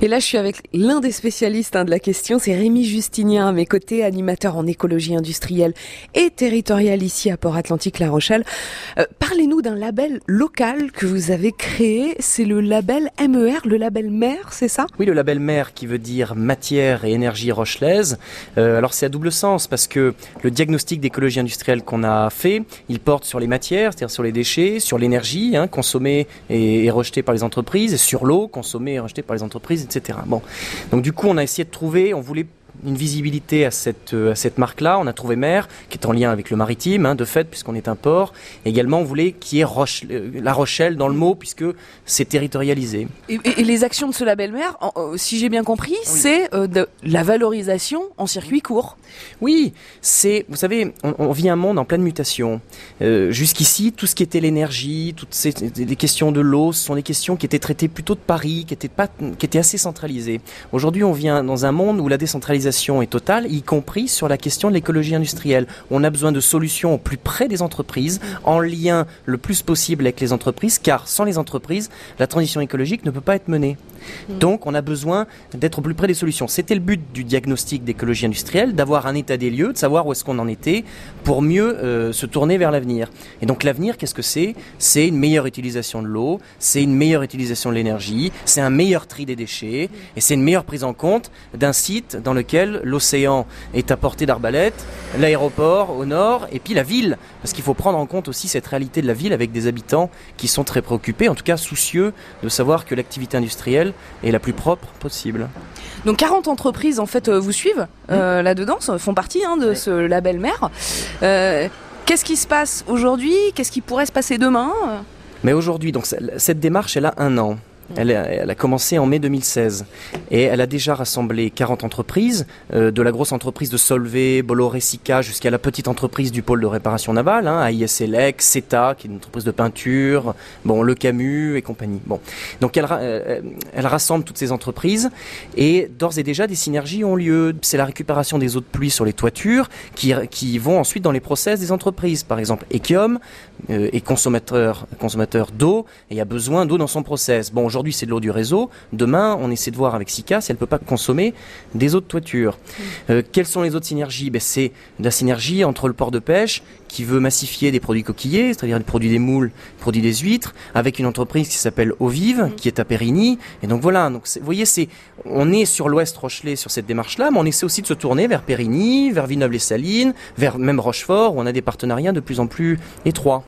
Et là, je suis avec l'un des spécialistes hein, de la question, c'est Rémi Justinien, à mes côtés, animateur en écologie industrielle et territoriale ici à Port-Atlantique-La Rochelle. Euh, parlez-nous d'un label local que vous avez créé, c'est le label MER, le label MER, c'est ça? Oui, le label MER qui veut dire matière et énergie rochelaise. Euh, alors c'est à double sens parce que le diagnostic d'écologie industrielle qu'on a fait, il porte sur les matières, c'est-à-dire sur les déchets, sur l'énergie hein, consommée et, et rejetée par les entreprises, et sur l'eau consommée et rejetée par les entreprises etc. Bon, donc du coup, on a essayé de trouver, on voulait une visibilité à cette, euh, à cette marque-là. On a trouvé Mer, qui est en lien avec le maritime, hein, de fait, puisqu'on est un port. également, on voulait qu'il y ait Roche, euh, La Rochelle dans le mot, puisque c'est territorialisé. Et, et, les actions de ce label Mer, euh, si j'ai bien compris, oui. c'est euh, de la valorisation en circuit court. Oui, c'est, vous savez, on, on, vit un monde en pleine mutation. Euh, Jusqu'ici, tout ce qui était l'énergie, toutes ces les questions de l'eau, ce sont des questions qui étaient traitées plutôt de Paris, qui étaient, pas, qui étaient assez centralisées. Aujourd'hui, on vient dans un monde où la décentralisation est totale, y compris sur la question de l'écologie industrielle. On a besoin de solutions au plus près des entreprises, en lien le plus possible avec les entreprises, car sans les entreprises, la transition écologique ne peut pas être menée. Mm. Donc on a besoin d'être au plus près des solutions. C'était le but du diagnostic d'écologie industrielle, d'avoir un état des lieux, de savoir où est-ce qu'on en était, pour mieux euh, se tourner vers l'avenir. Et donc l'avenir, qu'est-ce que c'est? C'est une meilleure utilisation de l'eau, c'est une meilleure utilisation de l'énergie, c'est un meilleur tri des déchets, et c'est une meilleure prise en compte d'un site dans lequel l'océan est à portée d'arbalète, l'aéroport au nord, et puis la ville, parce qu'il faut prendre en compte aussi cette réalité de la ville avec des habitants qui sont très préoccupés, en tout cas soucieux de savoir que l'activité industrielle et la plus propre possible. Donc 40 entreprises en fait euh, vous suivent euh, mmh. là-dedans, font partie hein, de ce label mère. Euh, Qu'est-ce qui se passe aujourd'hui? Qu'est-ce qui pourrait se passer demain? Mais aujourd'hui, donc cette démarche, elle a un an. Elle, elle, a commencé en mai 2016 et elle a déjà rassemblé 40 entreprises, euh, de la grosse entreprise de Solvay, Bolloré Sica, jusqu'à la petite entreprise du pôle de réparation navale, hein, AISLEC, CETA, qui est une entreprise de peinture, bon, Le Camus et compagnie. Bon, donc elle, euh, elle rassemble toutes ces entreprises et d'ores et déjà des synergies ont lieu. C'est la récupération des eaux de pluie sur les toitures qui, vont ensuite dans les process des entreprises. Par exemple, Ekium euh, est consommateur, consommateur d'eau et a besoin d'eau dans son process. Bon, aujourd'hui c'est de l'eau du réseau. Demain, on essaie de voir avec Sika si elle peut pas consommer des eaux de toiture. Mmh. Euh, quelles sont les autres synergies? Ben, C'est la synergie entre le port de pêche qui veut massifier des produits coquillés, c'est-à-dire des produits des moules, des produits des huîtres, avec une entreprise qui s'appelle Ovive, mmh. qui est à Périgny. Et donc voilà, donc vous voyez, c'est, on est sur l'ouest Rochelais sur cette démarche-là, mais on essaie aussi de se tourner vers Périgny, vers Villeneuve-les-Salines, vers même Rochefort, où on a des partenariats de plus en plus étroits.